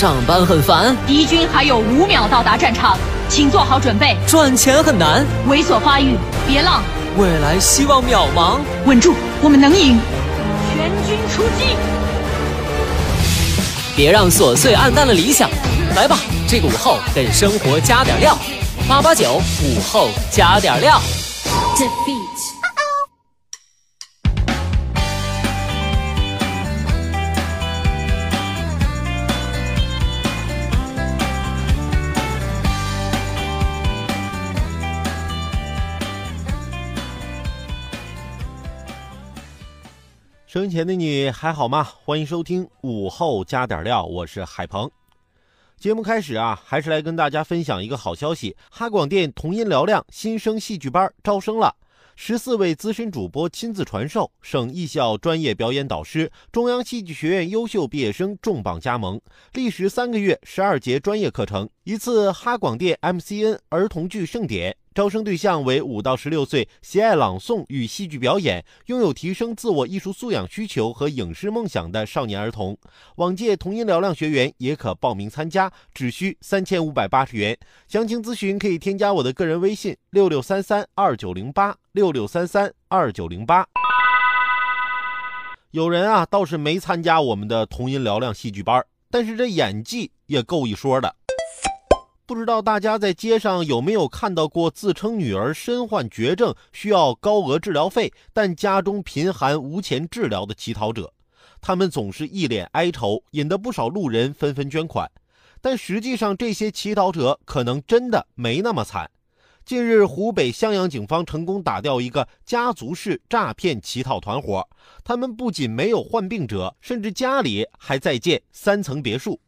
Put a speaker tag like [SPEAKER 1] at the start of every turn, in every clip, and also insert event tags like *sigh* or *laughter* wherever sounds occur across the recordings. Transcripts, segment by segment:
[SPEAKER 1] 上班很烦，
[SPEAKER 2] 敌军还有五秒到达战场，请做好准备。
[SPEAKER 1] 赚钱很难，
[SPEAKER 2] 猥琐发育，别浪，
[SPEAKER 1] 未来希望渺茫。
[SPEAKER 2] 稳住，我们能赢！全军出击！
[SPEAKER 1] 别让琐碎暗淡了理想，来吧，这个午后给生活加点料。八八九午后加点料。
[SPEAKER 3] 收音前的你还好吗？欢迎收听午后加点料，我是海鹏。节目开始啊，还是来跟大家分享一个好消息：哈广电童音嘹亮新生戏剧班招生了，十四位资深主播亲自传授，省艺校专业表演导师、中央戏剧学院优秀毕业生重磅加盟，历时三个月，十二节专业课程，一次哈广电 MCN 儿童剧盛典。招生对象为五到十六岁，喜爱朗诵与戏剧表演，拥有提升自我艺术素养需求和影视梦想的少年儿童。往届童音嘹亮学员也可报名参加，只需三千五百八十元。详情咨询可以添加我的个人微信：六六三三二九零八六六三三二九零八。有人啊，倒是没参加我们的童音嘹亮戏剧班，但是这演技也够一说的。不知道大家在街上有没有看到过自称女儿身患绝症，需要高额治疗费，但家中贫寒无钱治疗的乞讨者？他们总是一脸哀愁，引得不少路人纷纷捐款。但实际上，这些乞讨者可能真的没那么惨。近日，湖北襄阳警方成功打掉一个家族式诈骗乞讨团伙，他们不仅没有患病者，甚至家里还在建三层别墅。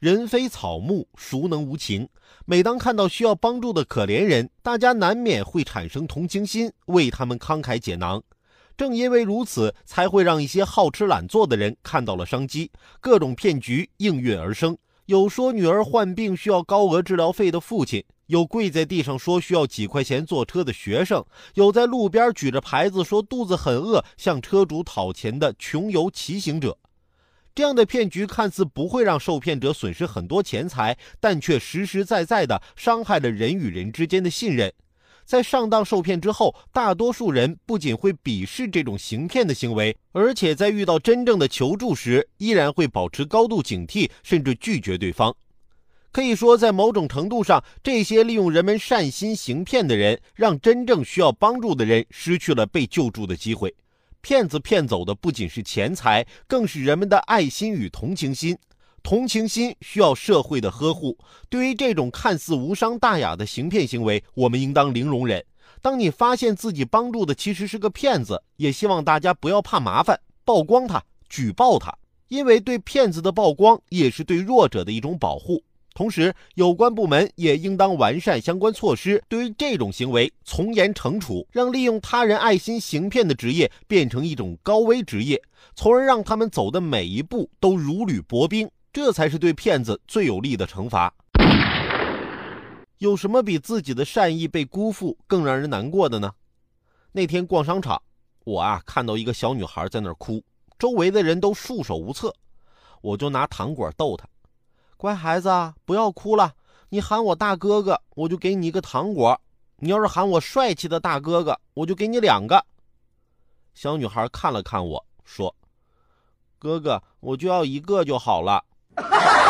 [SPEAKER 3] 人非草木，孰能无情？每当看到需要帮助的可怜人，大家难免会产生同情心，为他们慷慨解囊。正因为如此，才会让一些好吃懒做的人看到了商机，各种骗局应运而生。有说女儿患病需要高额治疗费的父亲，有跪在地上说需要几块钱坐车的学生，有在路边举着牌子说肚子很饿向车主讨钱的穷游骑行者。这样的骗局看似不会让受骗者损失很多钱财，但却实实在在地伤害了人与人之间的信任。在上当受骗之后，大多数人不仅会鄙视这种行骗的行为，而且在遇到真正的求助时，依然会保持高度警惕，甚至拒绝对方。可以说，在某种程度上，这些利用人们善心行骗的人，让真正需要帮助的人失去了被救助的机会。骗子骗走的不仅是钱财，更是人们的爱心与同情心。同情心需要社会的呵护。对于这种看似无伤大雅的行骗行为，我们应当零容忍。当你发现自己帮助的其实是个骗子，也希望大家不要怕麻烦，曝光他，举报他，因为对骗子的曝光也是对弱者的一种保护。同时，有关部门也应当完善相关措施，对于这种行为从严惩处，让利用他人爱心行骗的职业变成一种高危职业，从而让他们走的每一步都如履薄冰，这才是对骗子最有力的惩罚。有什么比自己的善意被辜负更让人难过的呢？那天逛商场，我啊看到一个小女孩在那儿哭，周围的人都束手无策，我就拿糖果逗她。乖孩子，不要哭了。你喊我大哥哥，我就给你一个糖果；你要是喊我帅气的大哥哥，我就给你两个。小女孩看了看我说：“哥哥，我就要一个就好了。” *laughs*